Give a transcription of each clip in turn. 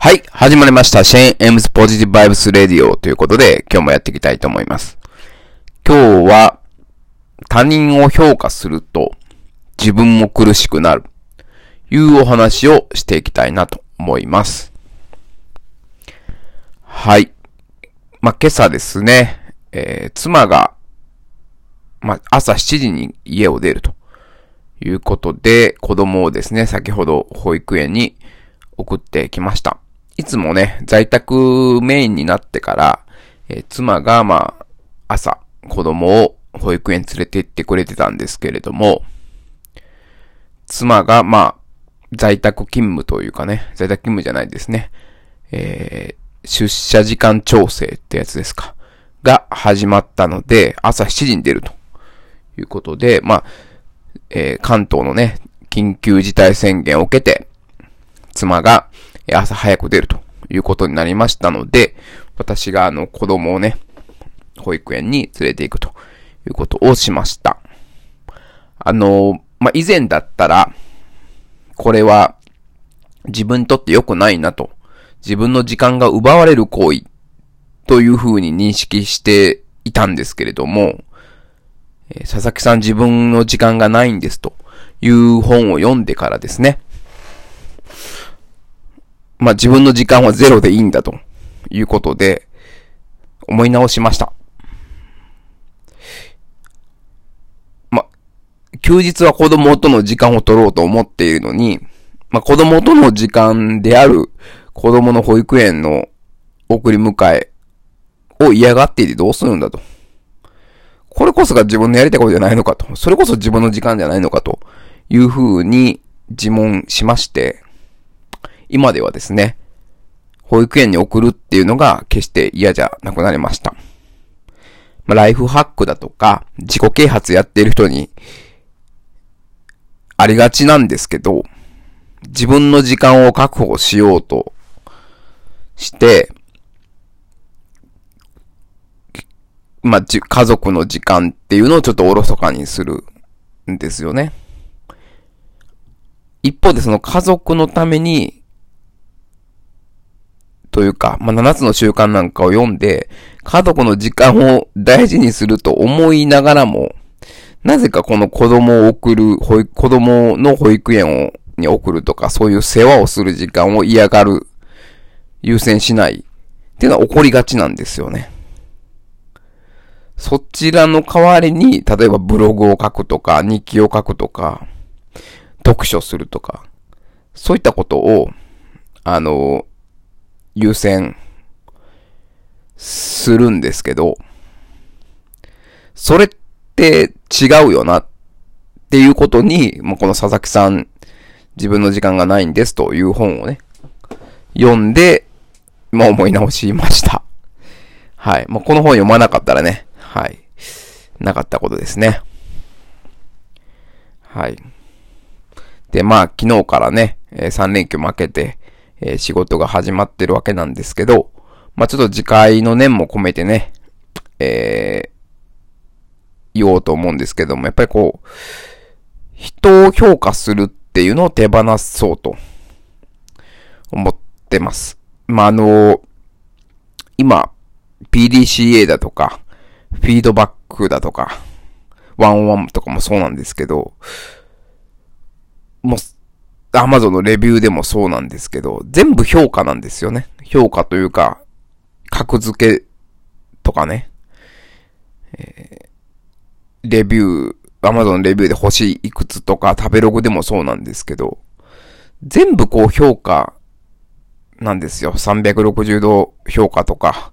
はい、始まりました。シェーン・エムズ・ポジティブ・バイブス・レディオということで、今日もやっていきたいと思います。今日は、他人を評価すると、自分も苦しくなる、いうお話をしていきたいなと思います。はい。まあ、今朝ですね、えー、妻が、まあ、朝7時に家を出るということで、子供をですね、先ほど保育園に送ってきました。いつもね、在宅メインになってから、えー、妻が、まあ、朝、子供を保育園連れて行ってくれてたんですけれども、妻が、まあ、在宅勤務というかね、在宅勤務じゃないですね。えー、出社時間調整ってやつですか。が始まったので、朝7時に出るということで、まあ、えー、関東のね、緊急事態宣言を受けて、妻が、朝早く出るということになりましたので、私があの子供をね、保育園に連れて行くということをしました。あの、まあ、以前だったら、これは自分にとって良くないなと、自分の時間が奪われる行為というふうに認識していたんですけれども、え佐々木さん自分の時間がないんですという本を読んでからですね、まあ、自分の時間はゼロでいいんだということで、思い直しました。まあ、休日は子供との時間を取ろうと思っているのに、まあ、子供との時間である子供の保育園の送り迎えを嫌がっていてどうするんだと。これこそが自分のやりたいことじゃないのかと。それこそ自分の時間じゃないのかというふうに自問しまして、今ではですね、保育園に送るっていうのが決して嫌じゃなくなりました。まあ、ライフハックだとか、自己啓発やっている人に、ありがちなんですけど、自分の時間を確保しようとして、まあ、じ家族の時間っていうのをちょっとおろそかにするんですよね。一方でその家族のためにというか、まあ、7つの習慣なんかを読んで、家族の時間を大事にすると思いながらも、なぜかこの子供を送る、保育、子供の保育園を、に送るとか、そういう世話をする時間を嫌がる、優先しない、っていうのは起こりがちなんですよね。そちらの代わりに、例えばブログを書くとか、日記を書くとか、読書するとか、そういったことを、あの、優先するんですけど、それって違うよなっていうことに、もうこの佐々木さん、自分の時間がないんですという本をね、読んで、まあ思い直しました。はい。もうこの本読まなかったらね、はい。なかったことですね。はい。で、まあ昨日からね、3連休負けて、えー、仕事が始まってるわけなんですけど、まあ、ちょっと次回の念も込めてね、えー、言おうと思うんですけども、やっぱりこう、人を評価するっていうのを手放そうと思ってます。まあ、あの、今、PDCA だとか、フィードバックだとか、ワンオンワンとかもそうなんですけど、もう、アマゾンのレビューでもそうなんですけど、全部評価なんですよね。評価というか、格付けとかね。えー、レビュー、アマゾンレビューで星いくつとか、食べログでもそうなんですけど、全部こう評価なんですよ。360度評価とか、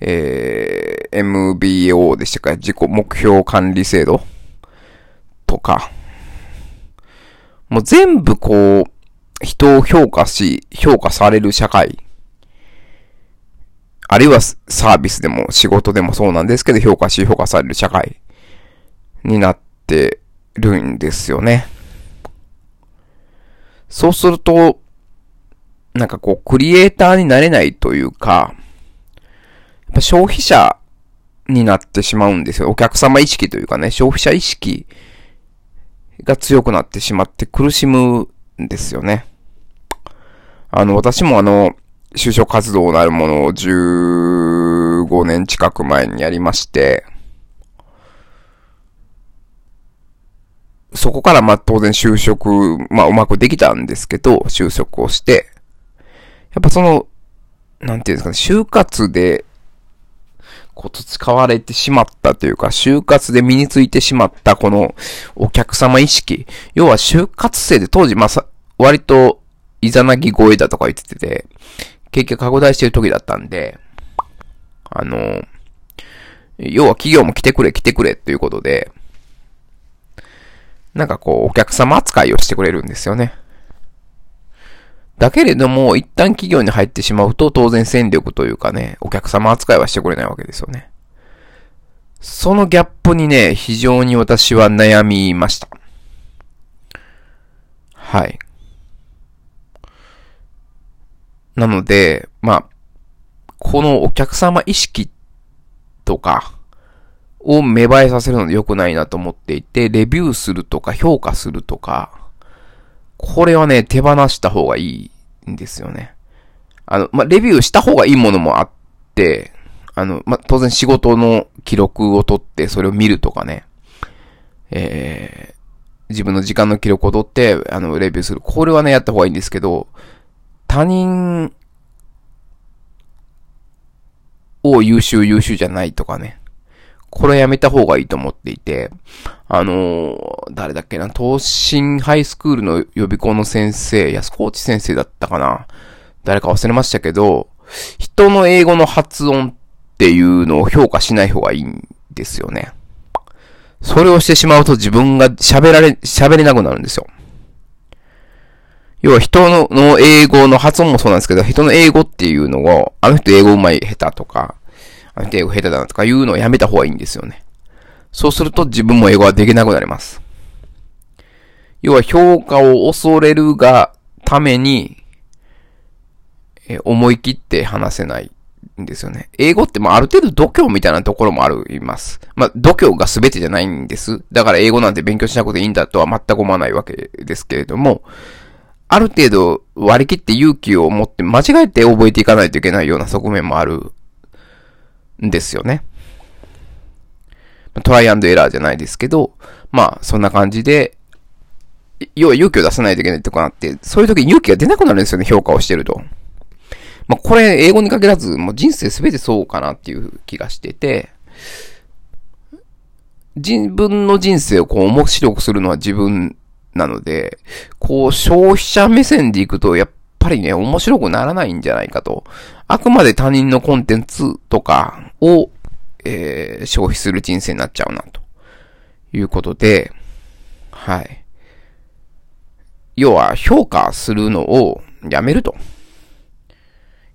えー、MBO でしたか、自己目標管理制度とか、もう全部こう、人を評価し、評価される社会。あるいはサービスでも仕事でもそうなんですけど、評価し、評価される社会になってるんですよね。そうすると、なんかこう、クリエイターになれないというか、やっぱ消費者になってしまうんですよ。お客様意識というかね、消費者意識が強くなってしまって苦しむんですよね。あの、私もあの、就職活動なるものを15年近く前にやりまして、そこからま当然就職、まあうまくできたんですけど、就職をして、やっぱその、なんていうんですかね、就活で、こう、使われてしまったというか、就活で身についてしまったこのお客様意識。要は就活生で当時、まあさ、割と、いざなぎ声だとか言ってて、結局拡大してる時だったんで、あの、要は企業も来てくれ来てくれっていうことで、なんかこう、お客様扱いをしてくれるんですよね。だけれども、一旦企業に入ってしまうと、当然戦力というかね、お客様扱いはしてくれないわけですよね。そのギャップにね、非常に私は悩みました。はい。なので、まあ、このお客様意識とかを芽生えさせるので良くないなと思っていて、レビューするとか評価するとか、これはね、手放した方がいいんですよね。あの、まあ、レビューした方がいいものもあって、あの、まあ、当然仕事の記録を取ってそれを見るとかね、えー、自分の時間の記録を取って、あの、レビューする。これはね、やった方がいいんですけど、他人を優秀優秀じゃないとかね。これやめた方がいいと思っていて、あのー、誰だっけな、東進ハイスクールの予備校の先生、安河内先生だったかな。誰か忘れましたけど、人の英語の発音っていうのを評価しない方がいいんですよね。それをしてしまうと自分が喋られ、喋れなくなるんですよ。要は人のの英語の発音もそうなんですけど、人の英語っていうのを、あの人英語上手い下手とか、あの人英語下手だなとかいうのをやめた方がいいんですよね。そうすると自分も英語はできなくなります。要は評価を恐れるがために、え思い切って話せないんですよね。英語ってまあある程度度胸みたいなところもあります。まあ度胸が全てじゃないんです。だから英語なんて勉強しなくていいんだとは全く思わないわけですけれども、ある程度割り切って勇気を持って間違えて覚えていかないといけないような側面もあるんですよね。トライアンドエラーじゃないですけど、まあそんな感じで、要は勇気を出さないといけないとかなって、そういう時に勇気が出なくなるんですよね、評価をしてると。まあこれ英語に限らず、もう人生すべてそうかなっていう気がしてて、自分の人生をこう面白くするのは自分なので、こう消費者目線でいくと、やっぱりね、面白くならないんじゃないかと。あくまで他人のコンテンツとかを、えー、消費する人生になっちゃうな、ということで、はい。要は、評価するのをやめると。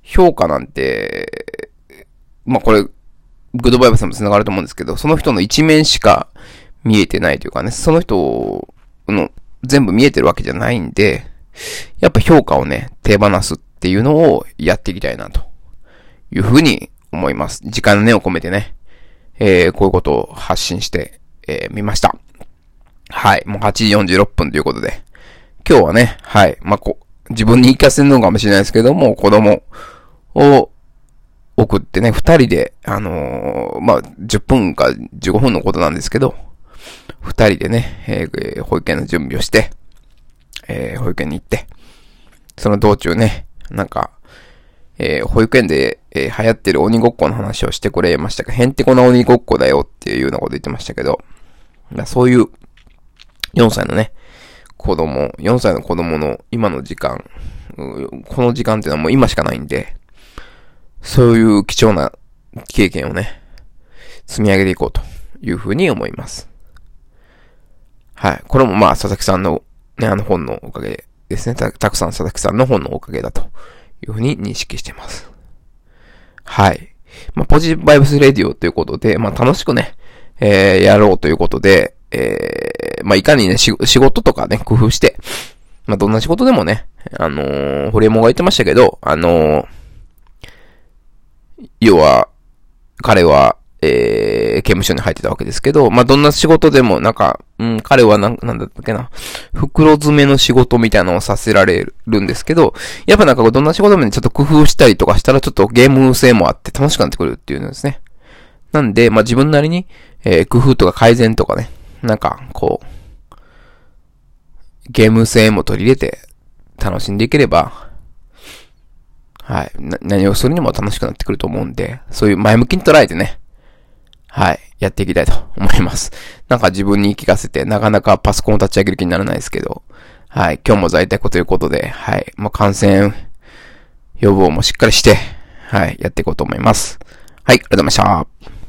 評価なんて、まあ、これ、グッドバイブさんも繋がると思うんですけど、その人の一面しか見えてないというかね、その人の全部見えてるわけじゃないんで、やっぱ評価をね、手放すっていうのをやっていきたいなというふうに思います。時間の根を込めてね、えー、こういうことを発信してみ、えー、ました。はい。もう8時46分ということで、今日はね、はい。まあ、こ、自分に言い聞かせるのかもしれないですけども、子供を送ってね、二人で、あのー、まあ、10分か15分のことなんですけど、二人でね、えー、保育園の準備をして、保育園に行って、その道中ね、なんか、えー、保育園で、えー、流行ってる鬼ごっこの話をしてくれましたが、へんてこな鬼ごっこだよっていうようなこと言ってましたけど、そういう、4歳のね、子供、4歳の子供の今の時間、この時間っていうのはもう今しかないんで、そういう貴重な経験をね、積み上げていこうというふうに思います。はい。これもまあ、佐々木さんのね、あの本のおかげですね。た、くさん佐々木さんの本のおかげだというふうに認識してます。はい。まあ、ポジティブバイブスレディオということで、まあ、楽しくね、えー、やろうということで、えー、まあ、いかにね、仕事とかね、工夫して、まあ、どんな仕事でもね、あのー、ホリエモンが言ってましたけど、あのー、要は、彼は、ええー、刑務所に入ってたわけですけど、まあ、どんな仕事でも、なんか、うん、彼はなん、なんだったっけな、袋詰めの仕事みたいなのをさせられるんですけど、やっぱなんかどんな仕事でもちょっと工夫したりとかしたら、ちょっとゲーム性もあって楽しくなってくるっていうんですね。なんで、まあ、自分なりに、えー、工夫とか改善とかね、なんか、こう、ゲーム性も取り入れて楽しんでいければ、はい。何をするにも楽しくなってくると思うんで、そういう前向きに捉えてね、はい。やっていきたいと思います。なんか自分に言い聞かせて、なかなかパソコンを立ち上げる気にならないですけど、はい。今日も在宅ということで、はい。まあ感染予防もしっかりして、はい。やっていこうと思います。はい。ありがとうございました。